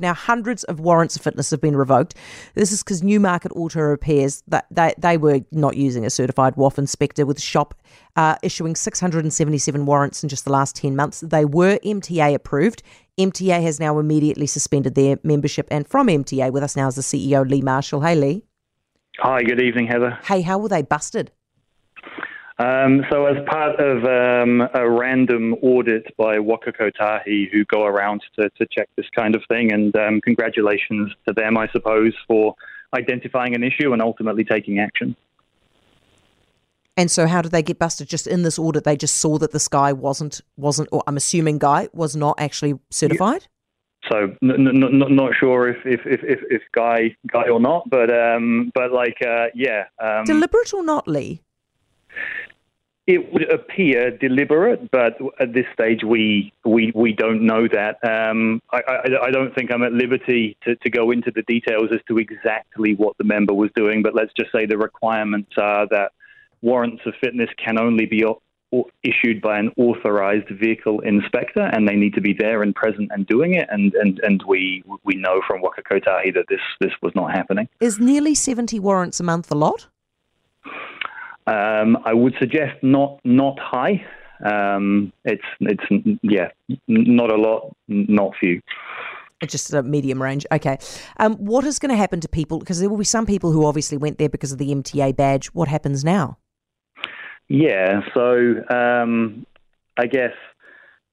Now, hundreds of warrants of fitness have been revoked. This is because Newmarket Auto Repairs that they, they were not using a certified WOF inspector, with the shop uh, issuing 677 warrants in just the last 10 months. They were MTA approved. MTA has now immediately suspended their membership. And from MTA, with us now is the CEO Lee Marshall. Hey, Lee. Hi, good evening, Heather. Hey, how were they busted? Um, so, as part of um, a random audit by Waka Kotahi, who go around to, to check this kind of thing, and um, congratulations to them, I suppose, for identifying an issue and ultimately taking action. And so, how did they get busted? Just in this audit, they just saw that this guy wasn't wasn't, or I'm assuming guy was not actually certified. So, n- n- n- not sure if, if, if, if, if guy guy or not, but um, but like uh, yeah, um, deliberate or not, Lee. It would appear deliberate, but at this stage, we we, we don't know that. Um, I, I, I, don't think I'm at liberty to, to go into the details as to exactly what the member was doing, but let's just say the requirements are that warrants of fitness can only be issued by an authorized vehicle inspector, and they need to be there and present and doing it. And and, and we we know from Waka Kotahi that this this was not happening. Is nearly seventy warrants a month a lot? Um, I would suggest not not high. Um, it's it's yeah, not a lot, not few. Just a medium range. Okay. Um, what is going to happen to people? Because there will be some people who obviously went there because of the MTA badge. What happens now? Yeah. So um, I guess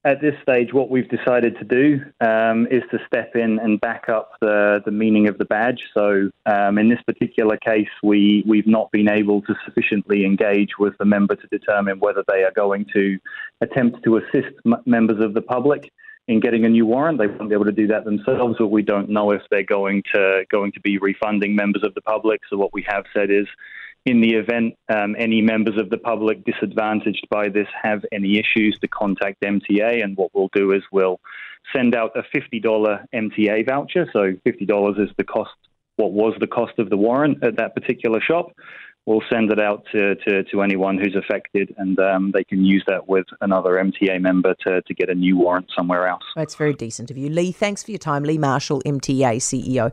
at this stage, what we've decided to do um, is to step in and back up the, the meaning of the badge. So, um, in this particular case, we, we've not been able to sufficiently engage with the member to determine whether they are going to attempt to assist m- members of the public in getting a new warrant. They won't be able to do that themselves, but we don't know if they're going to going to be refunding members of the public. So, what we have said is in the event um, any members of the public disadvantaged by this have any issues to contact MTA. And what we'll do is we'll send out a $50 MTA voucher. So $50 is the cost, what was the cost of the warrant at that particular shop. We'll send it out to, to, to anyone who's affected, and um, they can use that with another MTA member to, to get a new warrant somewhere else. That's very decent of you. Lee, thanks for your time. Lee Marshall, MTA CEO.